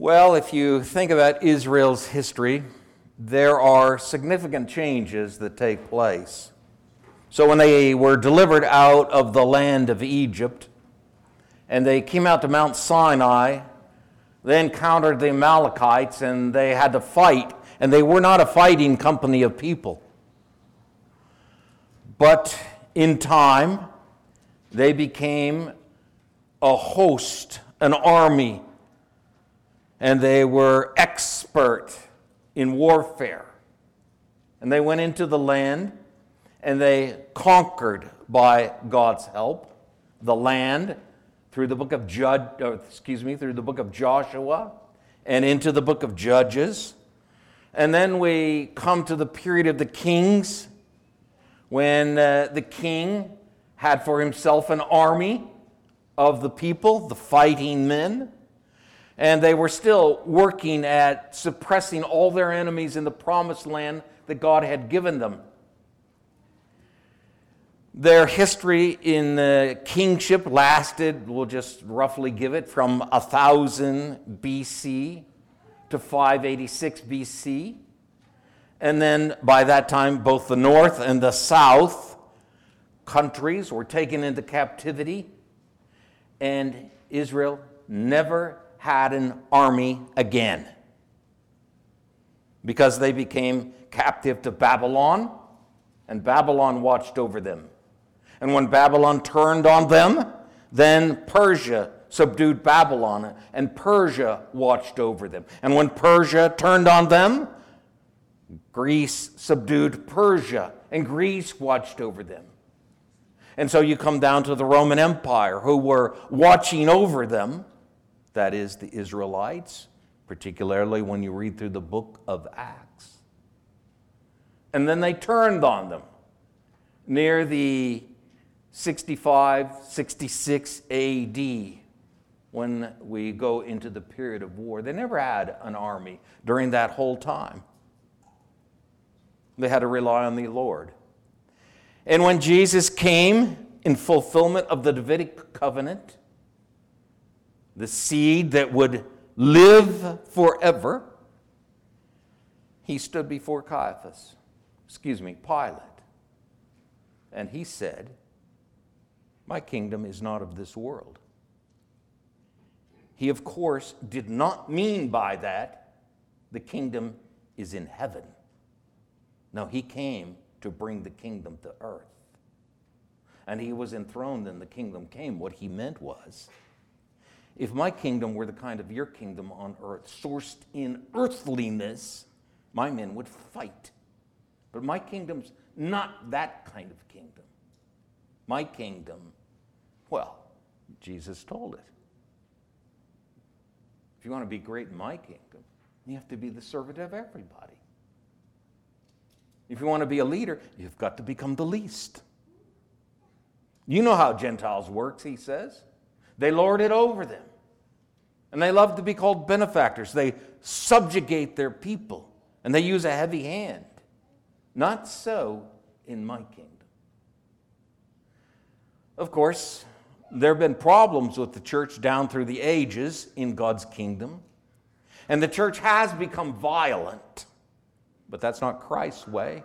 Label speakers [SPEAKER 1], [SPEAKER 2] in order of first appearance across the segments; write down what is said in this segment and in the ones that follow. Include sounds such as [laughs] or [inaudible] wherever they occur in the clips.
[SPEAKER 1] Well, if you think about Israel's history, there are significant changes that take place. So, when they were delivered out of the land of Egypt and they came out to Mount Sinai, they encountered the Amalekites and they had to fight, and they were not a fighting company of people. But in time, they became a host, an army, and they were expert in warfare. And they went into the land and they conquered by God's help the land through the book of Jud, excuse me, through the book of Joshua and into the book of Judges. And then we come to the period of the kings when uh, the king had for himself an army of the people, the fighting men, and they were still working at suppressing all their enemies in the promised land that God had given them. Their history in the kingship lasted, we'll just roughly give it, from 1000 BC to 586 BC. And then by that time, both the north and the south countries were taken into captivity, and Israel never had an army again because they became captive to Babylon, and Babylon watched over them. And when Babylon turned on them, then Persia subdued Babylon, and Persia watched over them. And when Persia turned on them, Greece subdued Persia, and Greece watched over them. And so you come down to the Roman Empire, who were watching over them, that is, the Israelites, particularly when you read through the book of Acts. And then they turned on them near the 65, 66 AD when we go into the period of war. They never had an army during that whole time. They had to rely on the Lord. And when Jesus came in fulfillment of the Davidic covenant, the seed that would live forever, he stood before Caiaphas, excuse me, Pilate, and he said, My kingdom is not of this world. He, of course, did not mean by that the kingdom is in heaven. No, he came to bring the kingdom to earth. And he was enthroned and the kingdom came. What he meant was if my kingdom were the kind of your kingdom on earth, sourced in earthliness, my men would fight. But my kingdom's not that kind of kingdom. My kingdom, well, Jesus told it. If you want to be great in my kingdom, you have to be the servant of everybody. If you want to be a leader, you've got to become the least. You know how Gentiles works, he says. They lord it over them. And they love to be called benefactors. They subjugate their people and they use a heavy hand. Not so in my kingdom. Of course, there have been problems with the church down through the ages in God's kingdom. And the church has become violent. But that's not Christ's way.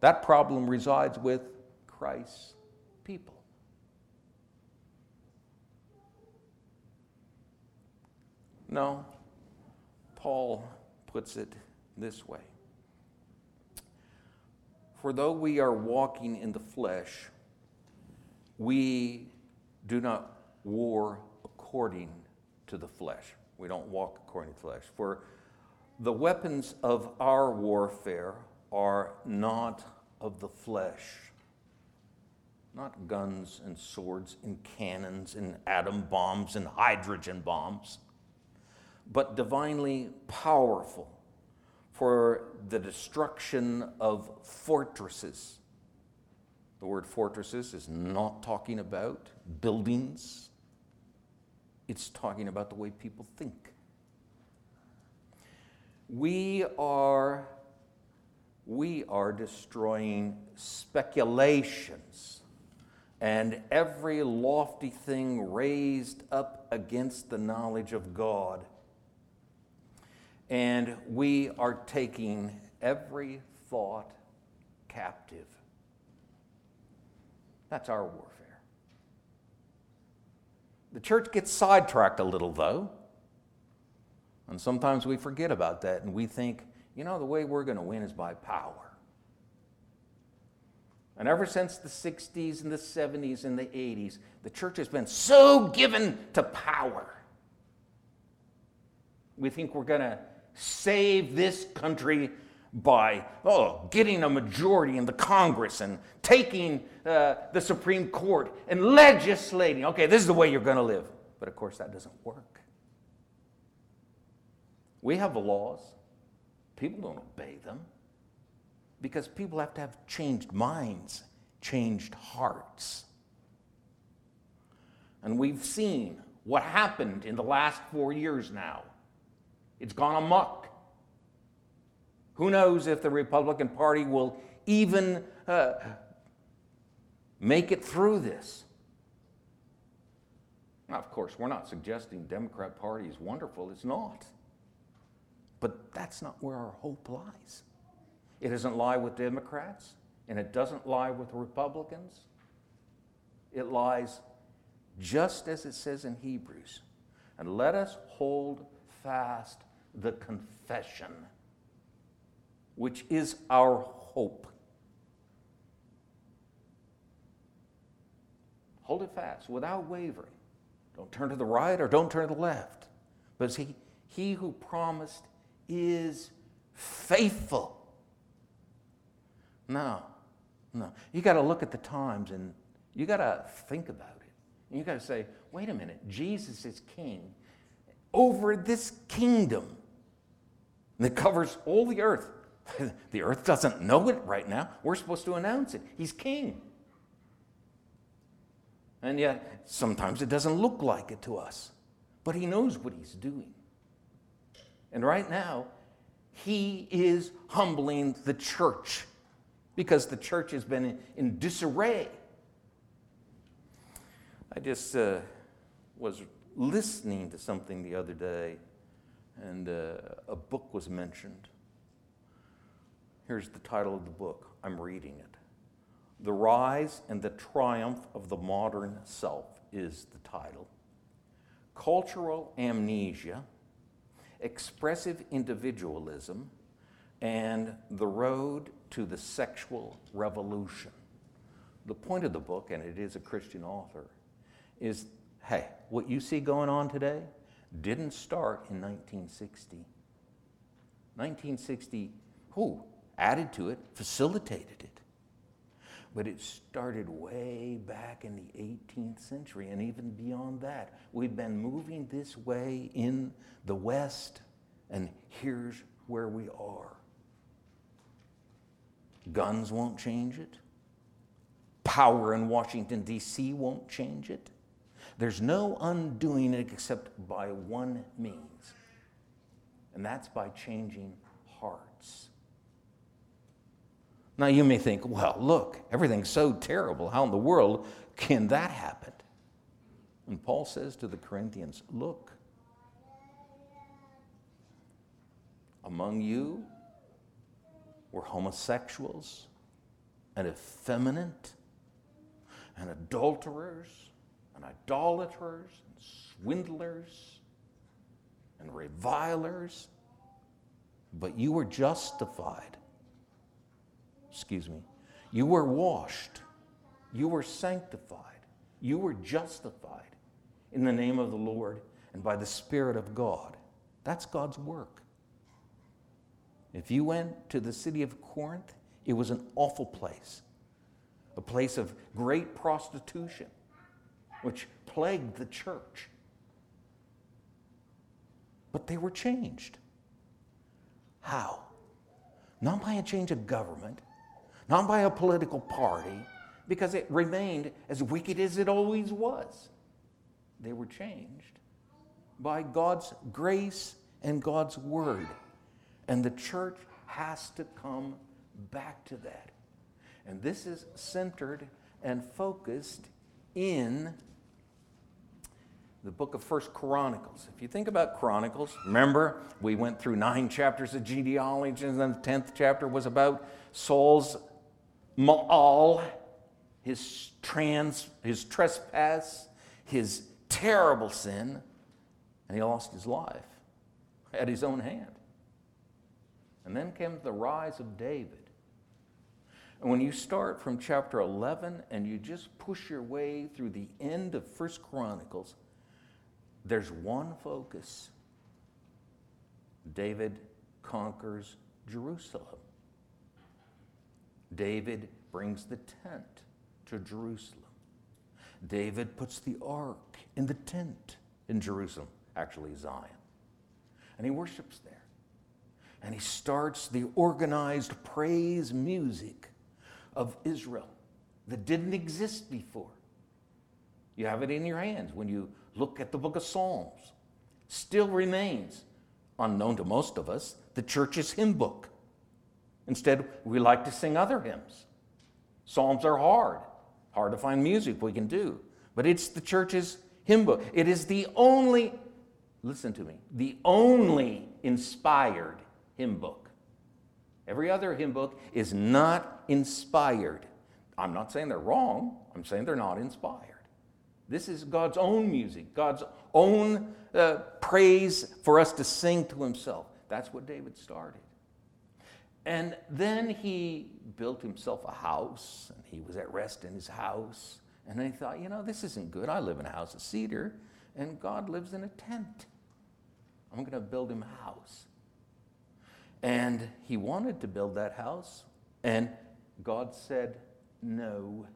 [SPEAKER 1] That problem resides with Christ's people. No, Paul puts it this way For though we are walking in the flesh, we do not war according to the flesh. We don't walk according to the flesh. For the weapons of our warfare are not of the flesh, not guns and swords and cannons and atom bombs and hydrogen bombs, but divinely powerful for the destruction of fortresses. The word fortresses is not talking about buildings, it's talking about the way people think. We are, we are destroying speculations and every lofty thing raised up against the knowledge of God. And we are taking every thought captive. That's our warfare. The church gets sidetracked a little, though. And sometimes we forget about that and we think, you know, the way we're going to win is by power. And ever since the 60s and the 70s and the 80s, the church has been so given to power. We think we're going to save this country by oh, getting a majority in the Congress and taking uh, the Supreme Court and legislating. Okay, this is the way you're going to live. But of course, that doesn't work. We have the laws, people don't obey them because people have to have changed minds, changed hearts. And we've seen what happened in the last four years now. It's gone amok. Who knows if the Republican Party will even uh, make it through this? Now, of course, we're not suggesting Democrat Party is wonderful. It's not. But that's not where our hope lies. It doesn't lie with Democrats, and it doesn't lie with Republicans. It lies just as it says in Hebrews. And let us hold fast the confession, which is our hope. Hold it fast without wavering. Don't turn to the right or don't turn to the left. But he, he who promised is faithful. No, no. You got to look at the times and you got to think about it. You got to say, wait a minute, Jesus is king over this kingdom that covers all the earth. [laughs] the earth doesn't know it right now. We're supposed to announce it. He's king. And yet, sometimes it doesn't look like it to us. But he knows what he's doing. And right now, he is humbling the church because the church has been in, in disarray. I just uh, was listening to something the other day, and uh, a book was mentioned. Here's the title of the book. I'm reading it. The Rise and the Triumph of the Modern Self is the title. Cultural Amnesia, Expressive Individualism, and The Road to the sexual revolution. The point of the book, and it is a Christian author, is hey, what you see going on today didn't start in 1960. 1960, who added to it, facilitated it. But it started way back in the 18th century, and even beyond that. We've been moving this way in the West, and here's where we are. Guns won't change it. Power in Washington, D.C. won't change it. There's no undoing it except by one means, and that's by changing hearts. Now, you may think, well, look, everything's so terrible. How in the world can that happen? And Paul says to the Corinthians, look, among you were homosexuals and effeminate and adulterers and idolaters and swindlers and revilers, but you were justified. Excuse me. You were washed. You were sanctified. You were justified in the name of the Lord and by the Spirit of God. That's God's work. If you went to the city of Corinth, it was an awful place, a place of great prostitution, which plagued the church. But they were changed. How? Not by a change of government, not by a political party, because it remained as wicked as it always was. They were changed by God's grace and God's word. And the church has to come back to that. And this is centered and focused in the book of First Chronicles. If you think about Chronicles, remember we went through nine chapters of genealogy, and then the tenth chapter was about Saul's ma'al, his trans, his trespass, his terrible sin, and he lost his life at his own hand. And then came the rise of David. And when you start from chapter 11 and you just push your way through the end of First Chronicles, there's one focus. David conquers Jerusalem. David brings the tent to Jerusalem. David puts the ark in the tent in Jerusalem, actually Zion. And he worships there. And he starts the organized praise music of Israel that didn't exist before. You have it in your hands when you look at the book of Psalms. Still remains, unknown to most of us, the church's hymn book. Instead, we like to sing other hymns. Psalms are hard, hard to find music we can do, but it's the church's hymn book. It is the only, listen to me, the only inspired hymn book. Every other hymn book is not inspired. I'm not saying they're wrong, I'm saying they're not inspired. This is God's own music, God's own uh, praise for us to sing to Himself. That's what David started. And then he built himself a house, and he was at rest in his house. And then he thought, you know, this isn't good. I live in a house of cedar, and God lives in a tent. I'm going to build him a house. And he wanted to build that house, and God said, No,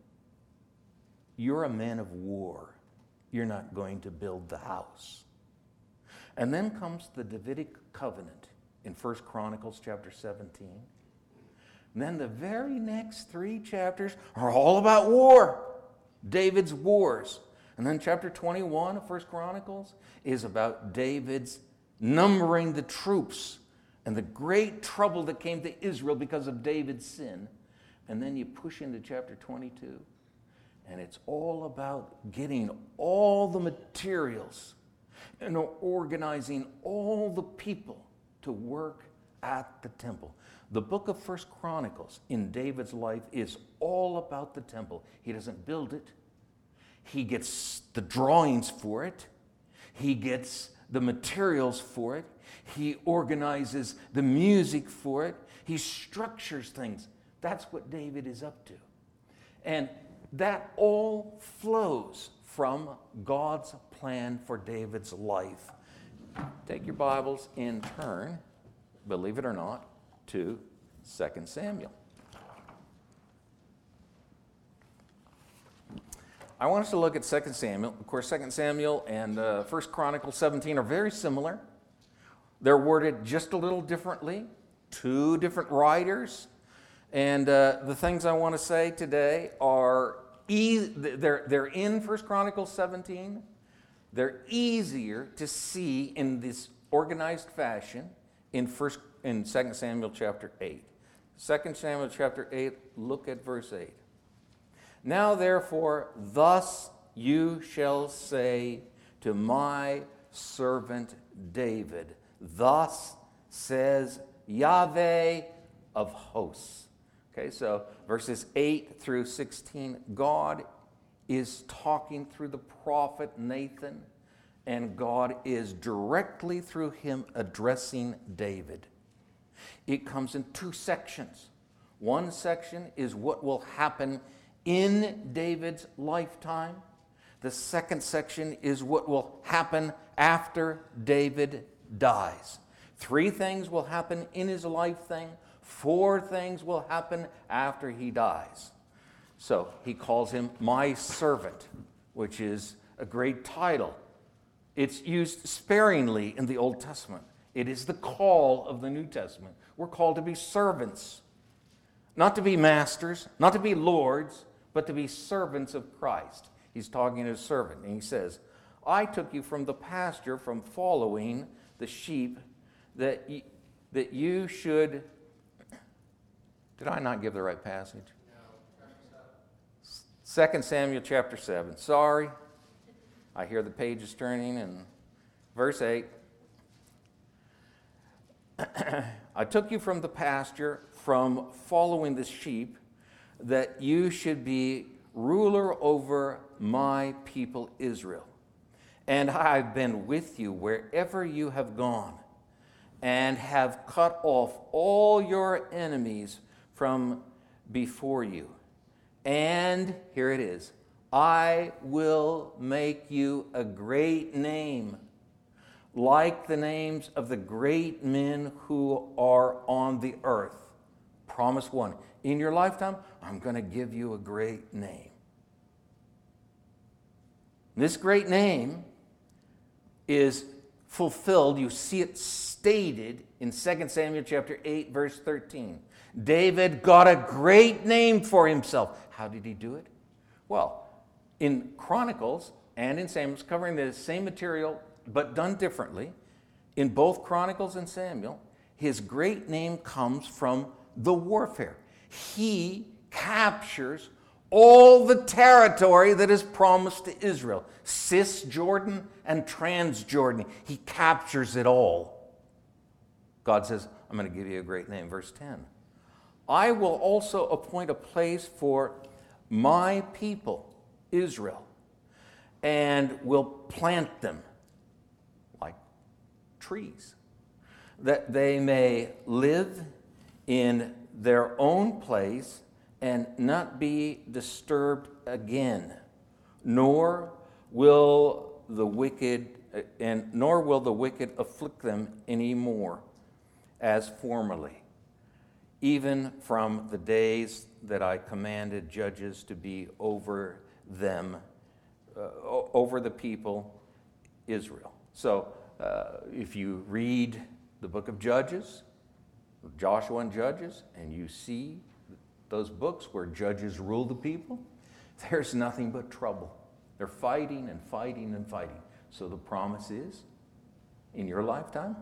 [SPEAKER 1] you're a man of war. You're not going to build the house. And then comes the Davidic covenant in 1 Chronicles chapter 17. And then the very next three chapters are all about war, David's wars. And then chapter 21 of 1 Chronicles is about David's numbering the troops and the great trouble that came to Israel because of David's sin. And then you push into chapter 22 and it's all about getting all the materials and organizing all the people to work at the temple. The book of First Chronicles in David's life is all about the temple. He doesn't build it. He gets the drawings for it. He gets the materials for it. He organizes the music for it. He structures things. That's what David is up to. And that all flows from God's plan for David's life. Take your Bibles in turn, believe it or not, to 2 Samuel. I want us to look at 2 Samuel. Of course, 2 Samuel and uh, 1 Chronicles 17 are very similar. They're worded just a little differently. Two different writers, and uh, the things I want to say today are e- they're, they're in 1 Chronicles 17. They're easier to see in this organized fashion in, first, in 2 Samuel chapter 8. 2 Samuel chapter 8, look at verse 8. Now, therefore, thus you shall say to my servant David, Thus says Yahweh of hosts. Okay, so verses 8 through 16, God is talking through the prophet Nathan, and God is directly through him addressing David. It comes in two sections. One section is what will happen in David's lifetime. The second section is what will happen after David dies. Three things will happen in his lifetime Four things will happen after he dies. So he calls him my servant, which is a great title. It's used sparingly in the Old Testament. It is the call of the New Testament. We're called to be servants, not to be masters, not to be lords, but to be servants of Christ. He's talking to a servant, and he says, I took you from the pasture, from following the sheep, that you, that you should [clears throat] did I not give the right passage? 2 Samuel chapter 7. Sorry, I hear the pages turning and verse 8. [clears throat] I took you from the pasture, from following the sheep, that you should be ruler over my people Israel. And I've been with you wherever you have gone, and have cut off all your enemies from before you. And here it is I will make you a great name, like the names of the great men who are on the earth. Promise one. In your lifetime, I'm going to give you a great name. This great name is fulfilled. You see it stated in 2 Samuel chapter 8 verse 13. David got a great name for himself. How did he do it? Well, in Chronicles and in Samuel, covering the same material but done differently, in both Chronicles and Samuel, his great name comes from the warfare. He captures all the territory that is promised to Israel Cisjordan and Transjordan. He captures it all. God says, I'm going to give you a great name. Verse 10 I will also appoint a place for my people, Israel, and will plant them like trees, that they may live in their own place and not be disturbed again, nor will the wicked and nor will the wicked afflict them any more as formerly even from the days that I commanded judges to be over them, uh, over the people Israel. So uh, if you read the book of Judges, Joshua and Judges, and you see those books where judges rule the people, [laughs] there's nothing but trouble. They're fighting and fighting and fighting. So the promise is in your lifetime,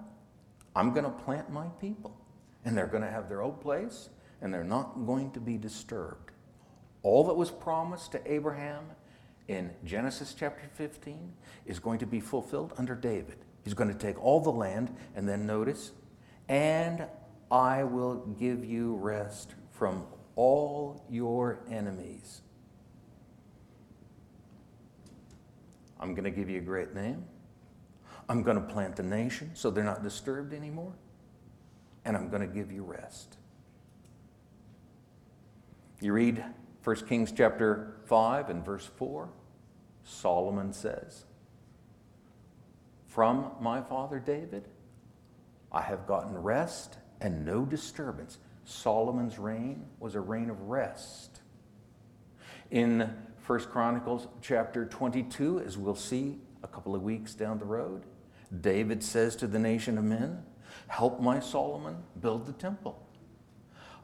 [SPEAKER 1] I'm going to plant my people and they're going to have their own place, and they're not going to be disturbed. All that was promised to Abraham in Genesis chapter 15 is going to be fulfilled under David. He's going to take all the land, and then notice, and I will give you rest from all your enemies. I'm going to give you a great name. I'm going to plant a nation so they're not disturbed anymore and I'm going to give you rest. You read 1 Kings chapter 5 and verse 4, Solomon says, From my father David, I have gotten rest and no disturbance. Solomon's reign was a reign of rest. In 1 Chronicles chapter 22, as we'll see a couple of weeks down the road, David says to the nation of men, Help my Solomon build the temple.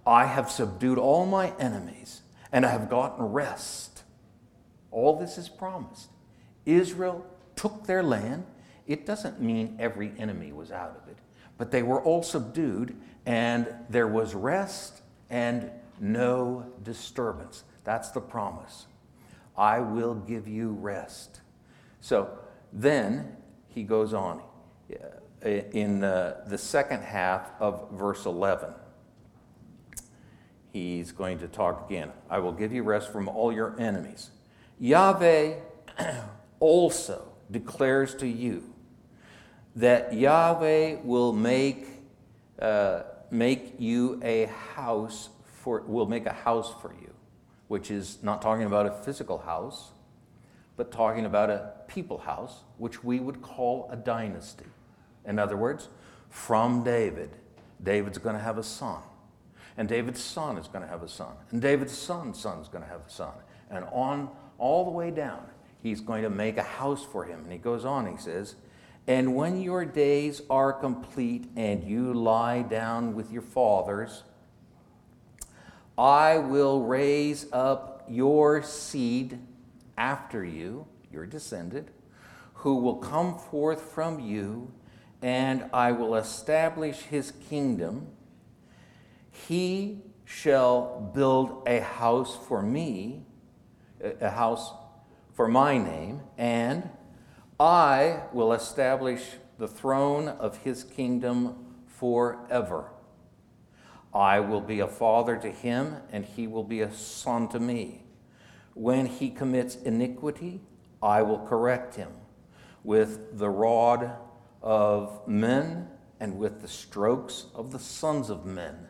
[SPEAKER 1] I have subdued all my enemies and I have gotten rest. All this is promised. Israel took their land. It doesn't mean every enemy was out of it, but they were all subdued and there was rest and no disturbance. That's the promise. I will give you rest. So then he goes on in uh, the second half of verse 11. He's going to talk again. I will give you rest from all your enemies. Yahweh [clears throat] also declares to you that Yahweh will make, uh, make you a house for, will make a house for you, which is not talking about a physical house, but talking about a people house, which we would call a dynasty. In other words, from David, David's going to have a son. And David's son is going to have a son. And David's son's son is going to have a son. And on all the way down, he's going to make a house for him. And he goes on, he says, And when your days are complete and you lie down with your fathers, I will raise up your seed after you, your descendant, who will come forth from you and I will establish his kingdom. He shall build a house for me. a house for my name, and I will establish the throne of his kingdom forever. I will be a father to him, and he will be a son to me. When he commits iniquity, I will correct him with the rod of men and with the strokes of the sons of men.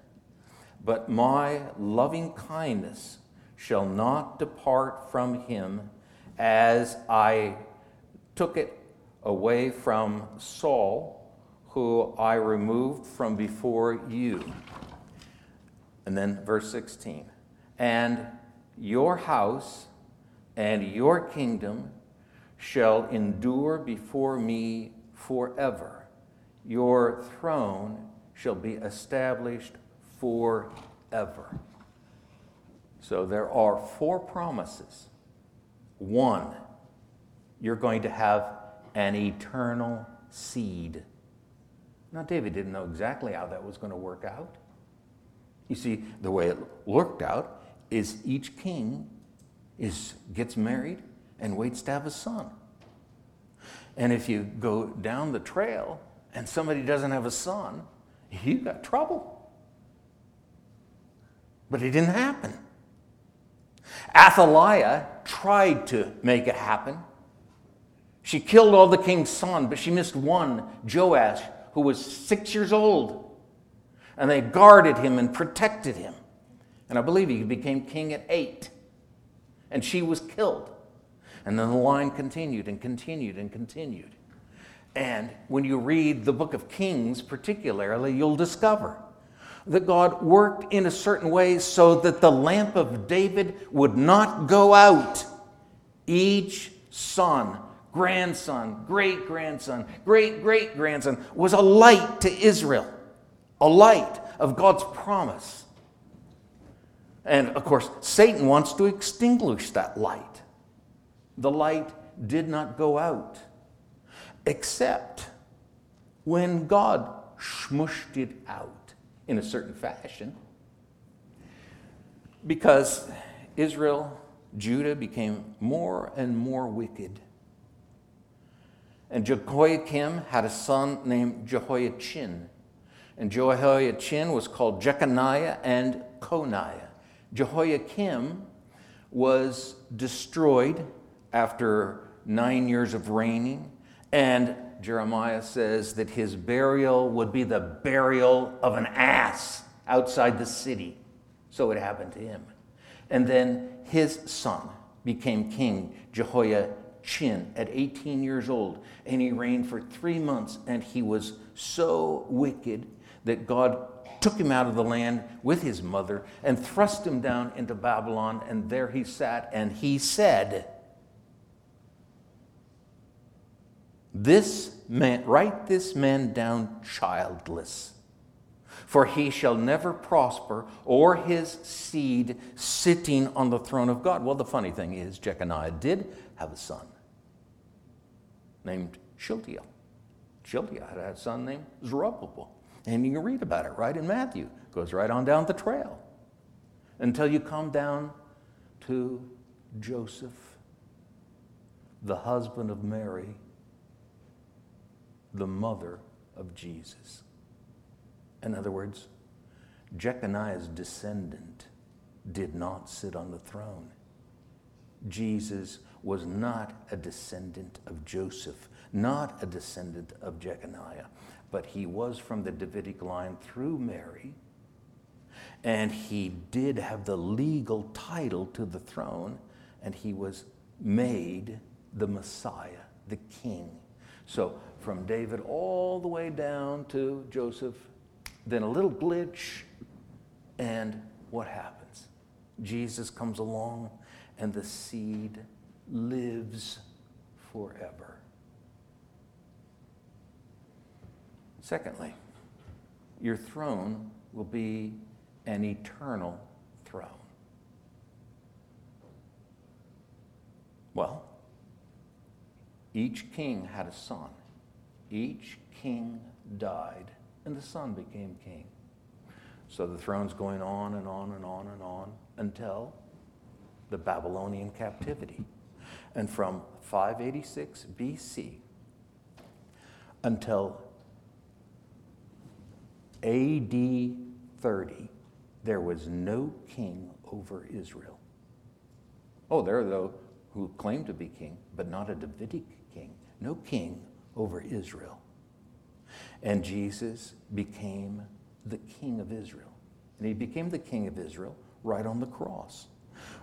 [SPEAKER 1] But my loving kindness shall not depart from him as I took it away from Saul, who I removed from before you. And then verse 16. And your house and your kingdom shall endure before me forever. Your throne shall be established forever. So there are four promises. One, you're going to have an eternal seed. Now, David didn't know exactly how that was going to work out. You see, the way it worked out is each king is, gets married and waits to have a son. And if you go down the trail and somebody doesn't have a son, you got trouble. But it didn't happen. Athaliah tried to make it happen. She killed all the king's sons, but she missed one, Joash, who was six years old. And they guarded him and protected him. And I believe he became king at eight. And she was killed. And then the line continued and continued and continued. And when you read the book of Kings, particularly, you'll discover that God worked in a certain way so that the lamp of David would not go out. Each son, grandson, great grandson, great great grandson was a light to Israel, a light of God's promise. And of course, Satan wants to extinguish that light. The light did not go out, except when God smushed it out in a certain fashion. Because Israel, Judah became more and more wicked. And Jehoiakim had a son named Jehoiachin. And Jehoiachin was called Jeconiah and Coniah. Jehoiakim was destroyed after nine years of reigning, and Jeremiah says that his burial would be the burial of an ass outside the city. So it happened to him. And then his son became king, Jehoiachin, at 18 years old. And he reigned for three months, and he was so wicked that God took him out of the land with his mother and thrust him down into Babylon. And there he sat, and he said, This man, write this man down childless, for he shall never prosper, or his seed sitting on the throne of God. Well, the funny thing is, Jeconiah did have a son named Shealtiel. Shealtiel had a son named Zerubbabel. And you read about it right in Matthew. Goes right on down the trail until you come down to Joseph, the husband of Mary, the mother of Jesus. In other words, Jeconiah's descendant did not sit on the throne. Jesus was not a descendant of Joseph, not a descendant of Jeconiah, but he was from the Davidic line through Mary. And he did have the legal title to the throne, and he was made the Messiah, the King. So from David all the way down to Joseph, then a little glitch, and what happens? Jesus comes along, and the seed lives forever. Secondly, your throne will be an eternal throne. Well, each king had a son. Each king died, and the son became king. So the throne's going on and on and on and on until the Babylonian captivity. And from 586 BC until AD 30, there was no king over Israel. Oh, there are those who claim to be king, but not a Davidic king. No king over Israel. And Jesus became the king of Israel. And he became the king of Israel right on the cross,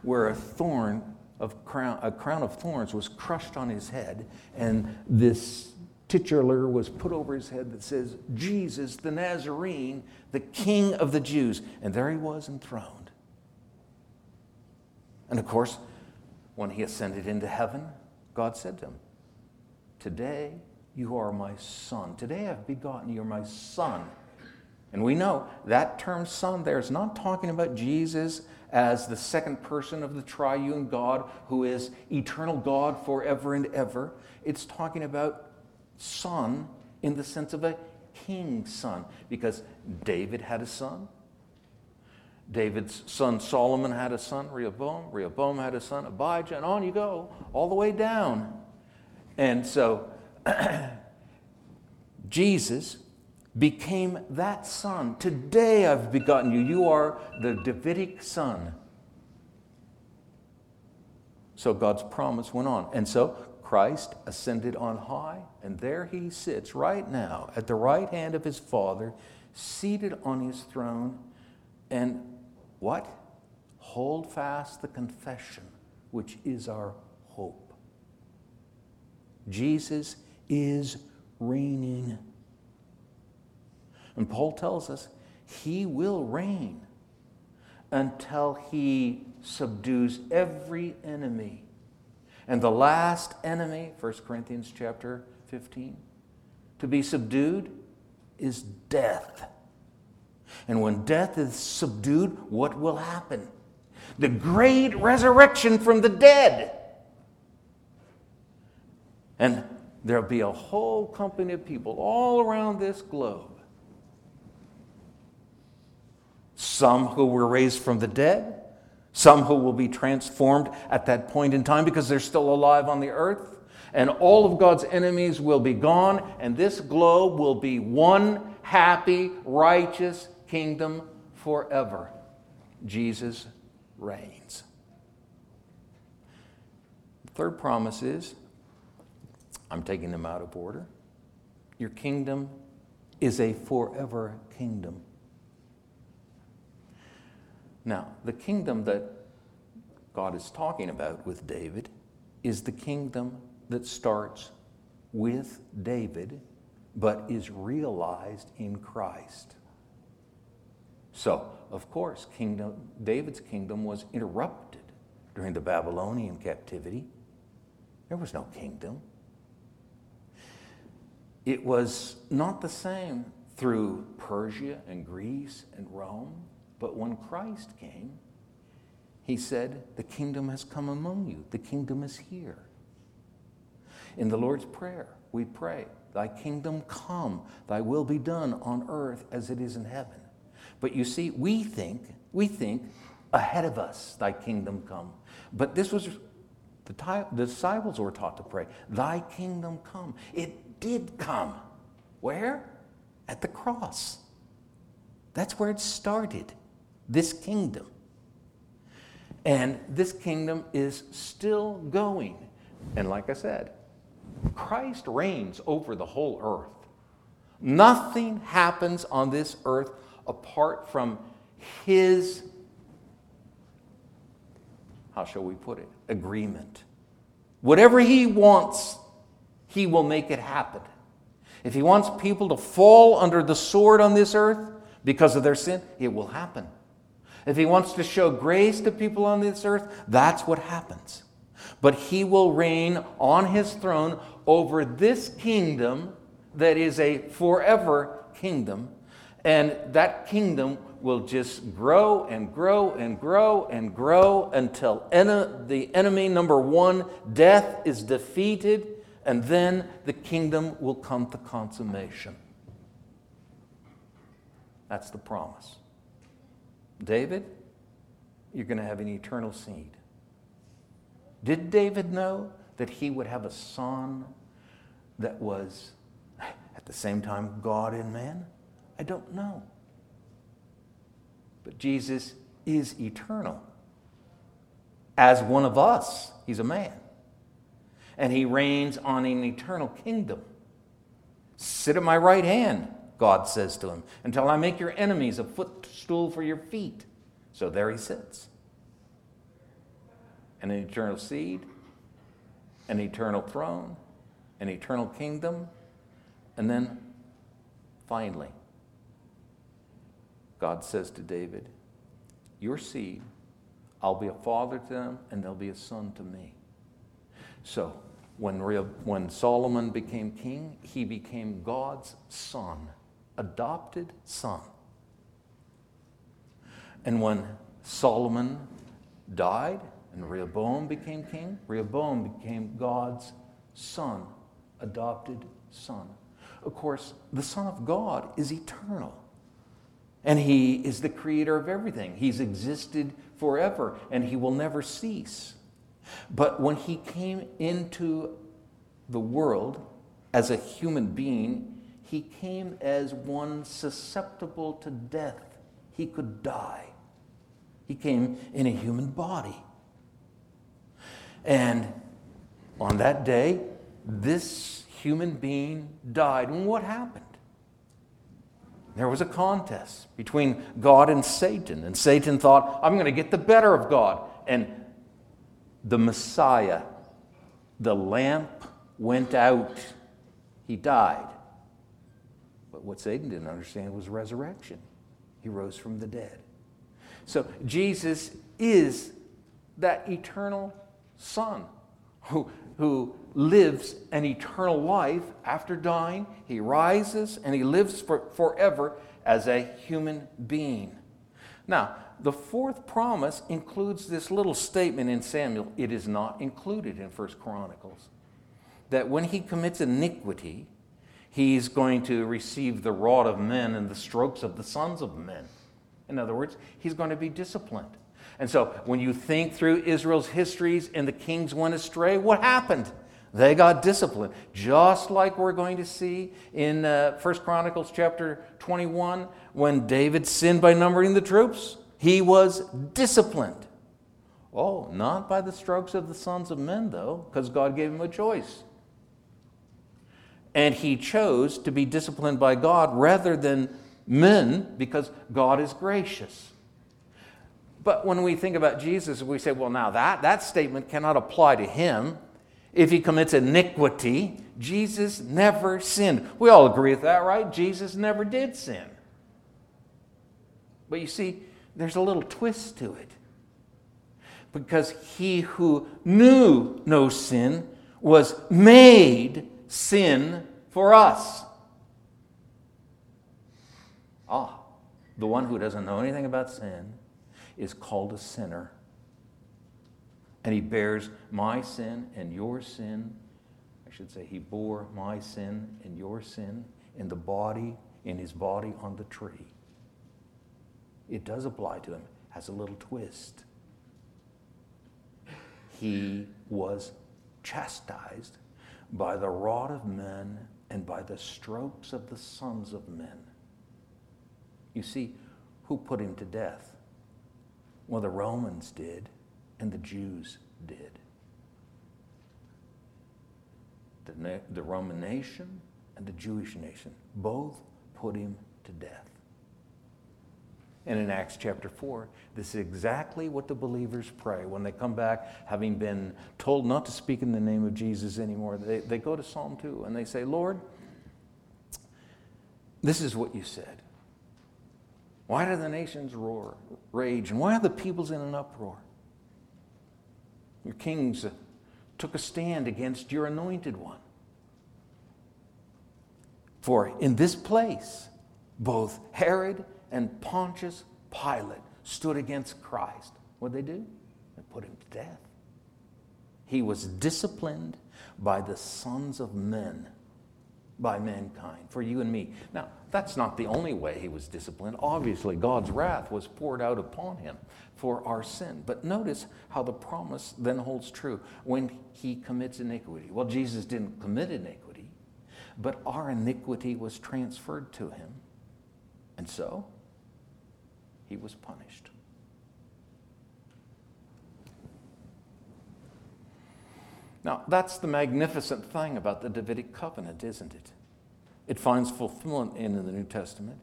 [SPEAKER 1] where a thorn of crown, a crown of thorns was crushed on his head, and this titular was put over his head that says, Jesus the Nazarene, the King of the Jews. And there he was enthroned. And of course, when he ascended into heaven, God said to him, Today you are my son. Today I've begotten you, are my son. And we know that term son there is not talking about Jesus as the second person of the triune God who is eternal God forever and ever. It's talking about son in the sense of a king's son because David had a son. David's son Solomon had a son, Rehoboam. Rehoboam had a son, Abijah, and on you go, all the way down. And so [clears throat] Jesus became that son. Today I've begotten you. You are the Davidic son. So God's promise went on. And so Christ ascended on high, and there he sits right now at the right hand of his Father, seated on his throne. And what? Hold fast the confession, which is our hope. Jesus is reigning and Paul tells us he will reign until he subdues every enemy. And the last enemy, 1 Corinthians chapter 15, to be subdued is death. And when death is subdued, what will happen? The great resurrection from the dead. And there'll be a whole company of people all around this globe some who were raised from the dead, some who will be transformed at that point in time because they're still alive on the earth. And all of God's enemies will be gone, and this globe will be one happy, righteous kingdom forever. Jesus reigns. The third promise is I'm taking them out of order. Your kingdom is a forever kingdom. Now, the kingdom that God is talking about with David is the kingdom that starts with David but is realized in Christ. So, of course, kingdom, David's kingdom was interrupted during the Babylonian captivity. There was no kingdom. It was not the same through Persia and Greece and Rome. But when Christ came, he said, The kingdom has come among you, the kingdom is here. In the Lord's Prayer, we pray, Thy kingdom come, thy will be done on earth as it is in heaven. But you see, we think, we think ahead of us, thy kingdom come. But this was the, the disciples were taught to pray, Thy kingdom come. It did come. Where? At the cross. That's where it started this kingdom. And this kingdom is still going. And like I said, Christ reigns over the whole earth. Nothing happens on this earth apart from his, how shall we put it, agreement. Whatever he wants, he will make it happen. If he wants people to fall under the sword on this earth because of their sin, it will happen. If he wants to show grace to people on this earth, that's what happens. But he will reign on his throne over this kingdom that is a forever kingdom. And that kingdom will just grow and grow and grow and grow until en- the enemy number one, death, is defeated, and then the kingdom will come to consummation. That's the promise. David, you're going to have an eternal seed. Did David know that he would have a son that was at the same time God and man? I don't know. But Jesus is eternal. As one of us, he's a man. And he reigns on an eternal kingdom. Sit at my right hand, God says to him, until I make your enemies a footstool for your feet. So there he sits. An eternal seed, an eternal throne, an eternal kingdom, and then finally, God says to David, Your seed, I'll be a father to them, and they'll be a son to me. So, when, when Solomon became king, he became God's son, adopted son. And when Solomon died and Rehoboam became king, Rehoboam became God's son, adopted son. Of course, the Son of God is eternal. And he is the creator of everything. He's existed forever and he will never cease. But when he came into the world as a human being, he came as one susceptible to death. He could die. He came in a human body. And on that day, this human being died. And what happened? There was a contest between God and Satan, and Satan thought, I'm going to get the better of God. And the Messiah, the lamp went out, he died. But what Satan didn't understand was resurrection. He rose from the dead. So Jesus is that eternal Son who, who lives an eternal life after dying. He rises and he lives for, forever as a human being. Now, the fourth promise includes this little statement in Samuel. It is not included in First Chronicles. That when he commits iniquity, he's going to receive the rod of men and the strokes of the sons of men. In other words, he's going to be disciplined. And so when you think through Israel's histories and the kings went astray, what happened? They got disciplined, just like we're going to see in uh, 1 Chronicles chapter 21 when David sinned by numbering the troops. He was disciplined. Oh, not by the strokes of the sons of men, though, because God gave him a choice. And he chose to be disciplined by God rather than men because God is gracious. But when we think about Jesus, we say, well, now that, that statement cannot apply to him if he commits iniquity. Jesus never sinned. We all agree with that, right? Jesus never did sin. But you see, there's a little twist to it. Because he who knew no sin was made sin for us. Ah, the one who doesn't know anything about sin is called a sinner. And he bears my sin and your sin. I should say, he bore my sin and your sin in the body, in his body on the tree. It does apply to him, has a little twist. He was chastised by the rod of men and by the strokes of the sons of men. You see, who put him to death? Well, the Romans did and the Jews did. The, the Roman nation and the Jewish nation both put him to death. And in Acts chapter 4, this is exactly what the believers pray when they come back, having been told not to speak in the name of Jesus anymore. They, they go to Psalm 2 and they say, Lord, this is what you said. Why do the nations roar, rage, and why are the peoples in an uproar? Your kings took a stand against your anointed one. For in this place, both Herod and Pontius Pilate stood against Christ. What did they do? They put him to death. He was disciplined by the sons of men by mankind, for you and me. Now, that's not the only way he was disciplined. Obviously, God's wrath was poured out upon him for our sin. But notice how the promise then holds true when he commits iniquity. Well, Jesus didn't commit iniquity, but our iniquity was transferred to him. And so, he was punished. Now, that's the magnificent thing about the Davidic covenant, isn't it? It finds fulfillment in the New Testament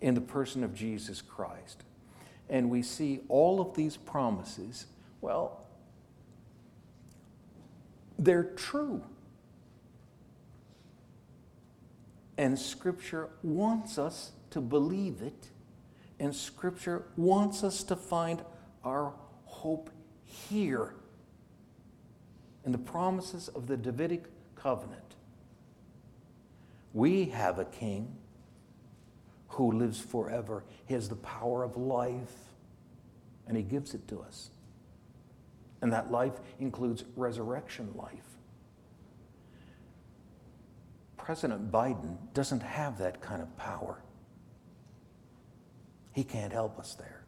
[SPEAKER 1] in the person of Jesus Christ. And we see all of these promises, well, they're true. And Scripture wants us to believe it, and Scripture wants us to find our hope here in the promises of the Davidic covenant. We have a king who lives forever. He has the power of life, and he gives it to us. And that life includes resurrection life. President Biden doesn't have that kind of power. He can't help us there.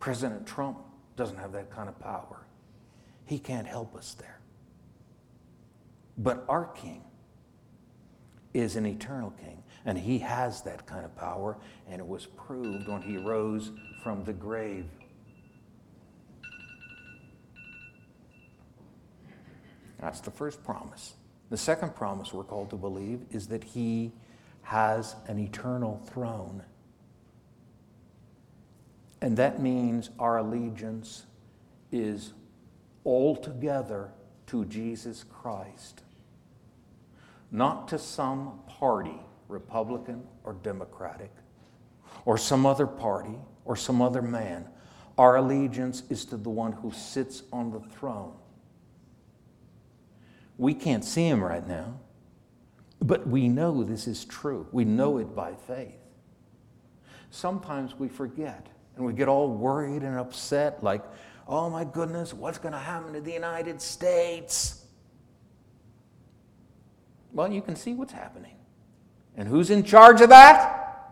[SPEAKER 1] President Trump doesn't have that kind of power. He can't help us there. But our King is an eternal King, and He has that kind of power, and it was proved when He rose from the grave. That's the first promise. The second promise we're called to believe is that He has an eternal throne. And that means our allegiance is altogether to Jesus Christ, not to some party, Republican or Democratic, or some other party or some other man. Our allegiance is to the one who sits on the throne. We can't see him right now, but we know this is true. We know it by faith. Sometimes we forget and we get all worried and upset, like, oh my goodness, what's going to happen to the United States? Well, you can see what's happening. And who's in charge of that?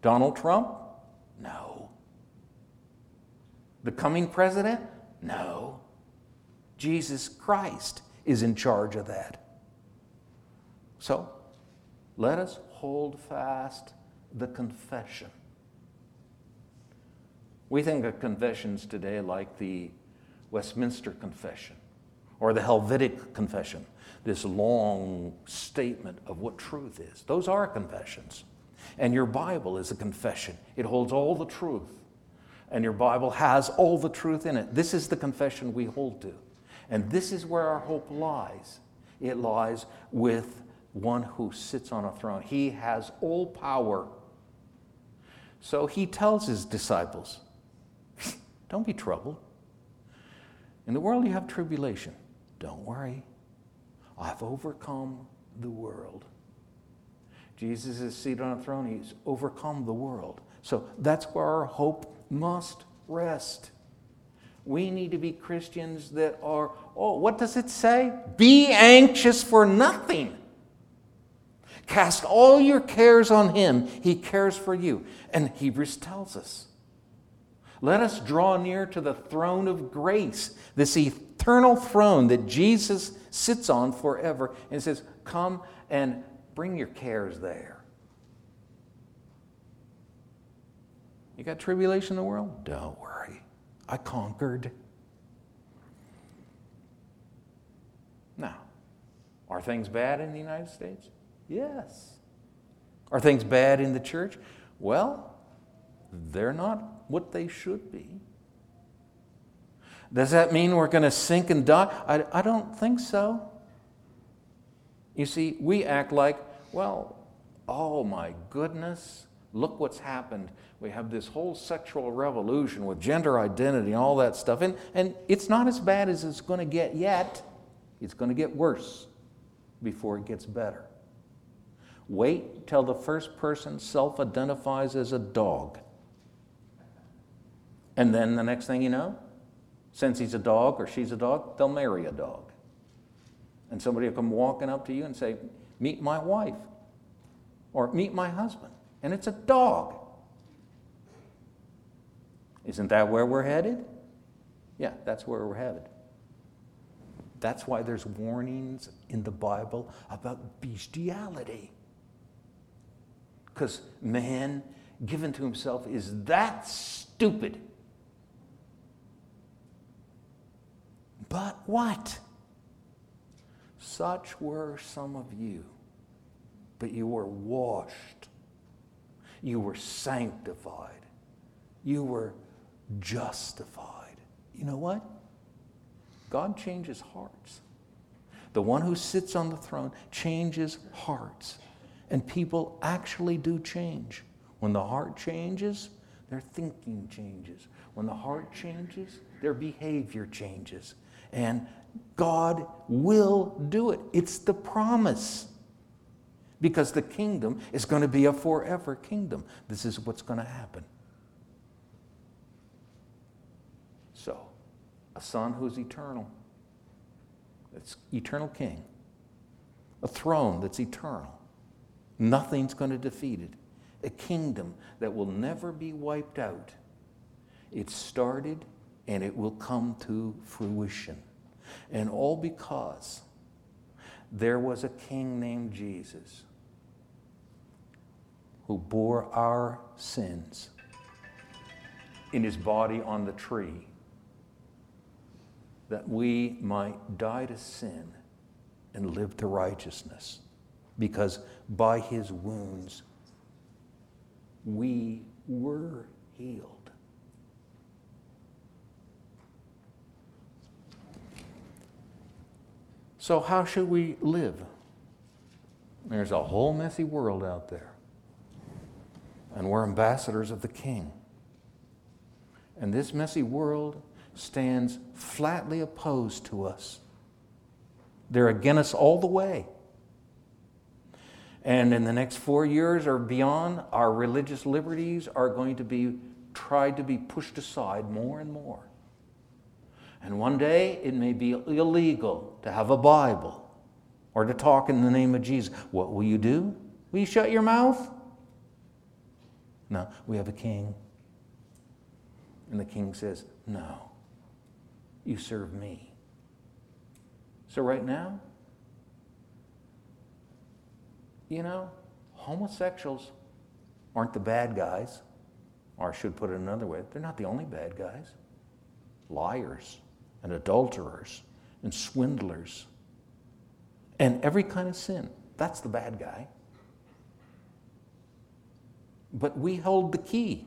[SPEAKER 1] Donald Trump? No. The coming president? No. Jesus Christ is in charge of that. So, let us hold fast the confession we think of confessions today like the Westminster Confession or the Helvetic Confession, this long statement of what truth is. Those are confessions. And your Bible is a confession, it holds all the truth. And your Bible has all the truth in it. This is the confession we hold to. And this is where our hope lies. It lies with one who sits on a throne. He has all power. So he tells his disciples, don't be troubled. In the world, you have tribulation. Don't worry. I've overcome the world. Jesus is seated on a throne. He's overcome the world. So that's where our hope must rest. We need to be Christians that are, oh, what does it say? Be anxious for nothing. Cast all your cares on Him. He cares for you. And Hebrews tells us let us draw near to the throne of grace, this eternal throne that Jesus sits on forever, and says, Come and bring your cares there. You got tribulation in the world? Don't worry. I conquered. Now, are things bad in the United States? Yes. Are things bad in the church? Well, they're not what they should be. Does that mean we're going to sink and die? I, I don't think so. You see, we act like, well, oh my goodness, look what's happened. We have this whole sexual revolution with gender identity and all that stuff. And, and it's not as bad as it's going to get yet. It's going to get worse before it gets better. Wait till the first person self identifies as a dog. And then the next thing you know, since he's a dog or she's a dog, they'll marry a dog. And somebody will come walking up to you and say, Meet my wife, or meet my husband. And it's a dog. Isn't that where we're headed? Yeah, that's where we're headed. That's why there's warnings in the Bible about bestiality. Because man given to himself is that stupid. But what? Such were some of you, but you were washed, you were sanctified, you were justified. You know what? God changes hearts. The one who sits on the throne changes hearts. And people actually do change. When the heart changes, their thinking changes. When the heart changes, their behavior changes. And God will do it. It's the promise. Because the kingdom is going to be a forever kingdom. This is what's going to happen. So, a son who's eternal. It's eternal king. A throne that's eternal. Nothing's going to defeat it. A kingdom that will never be wiped out. It started and it will come to fruition. And all because there was a king named Jesus who bore our sins in his body on the tree that we might die to sin and live to righteousness. Because by his wounds we were healed. So, how should we live? There's a whole messy world out there. And we're ambassadors of the King. And this messy world stands flatly opposed to us. They're against us all the way. And in the next four years or beyond, our religious liberties are going to be tried to be pushed aside more and more. And one day it may be illegal to have a Bible or to talk in the name of Jesus. What will you do? Will you shut your mouth? No, we have a king. And the king says, No you serve me. So, right now, you know, homosexuals aren't the bad guys, or I should put it another way, they're not the only bad guys. Liars and adulterers and swindlers and every kind of sin. That's the bad guy. But we hold the key.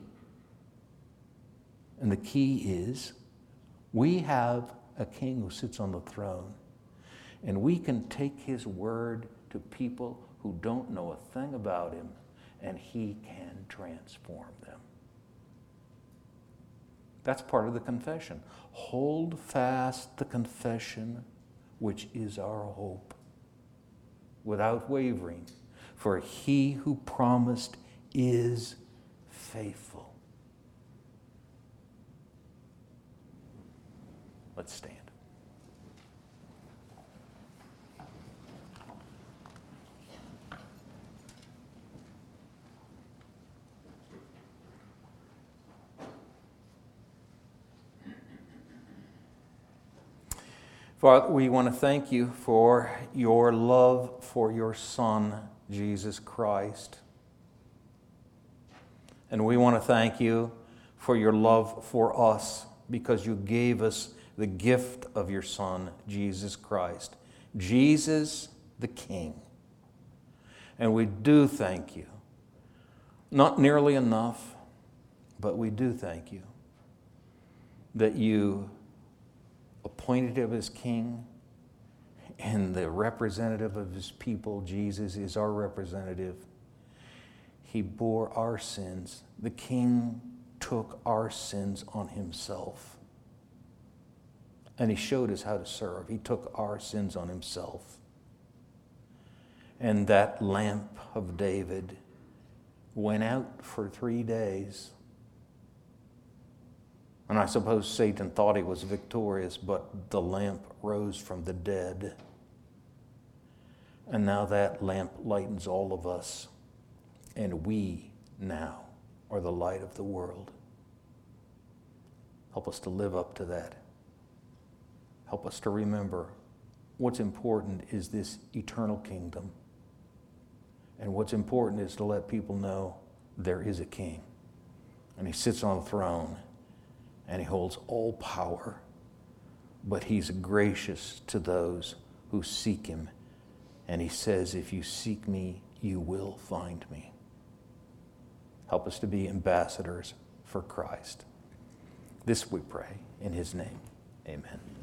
[SPEAKER 1] And the key is we have a king who sits on the throne, and we can take his word to people who don't know a thing about him, and he can transform them. That's part of the confession. Hold fast the confession which is our hope without wavering, for he who promised is faithful. Let's stand. Father, we want to thank you for your love for your Son, Jesus Christ. And we want to thank you for your love for us because you gave us the gift of your Son, Jesus Christ. Jesus the King. And we do thank you. Not nearly enough, but we do thank you that you appointed him as king and the representative of his people, Jesus, is our representative. He bore our sins. The king took our sins on himself. And he showed us how to serve. He took our sins on himself. And that lamp of David went out for three days. And I suppose Satan thought he was victorious, but the lamp rose from the dead. And now that lamp lightens all of us, and we now are the light of the world. Help us to live up to that. Help us to remember what's important is this eternal kingdom. And what's important is to let people know there is a king. And he sits on a throne and he holds all power. But he's gracious to those who seek him. And he says, If you seek me, you will find me. Help us to be ambassadors for Christ. This we pray in his name. Amen.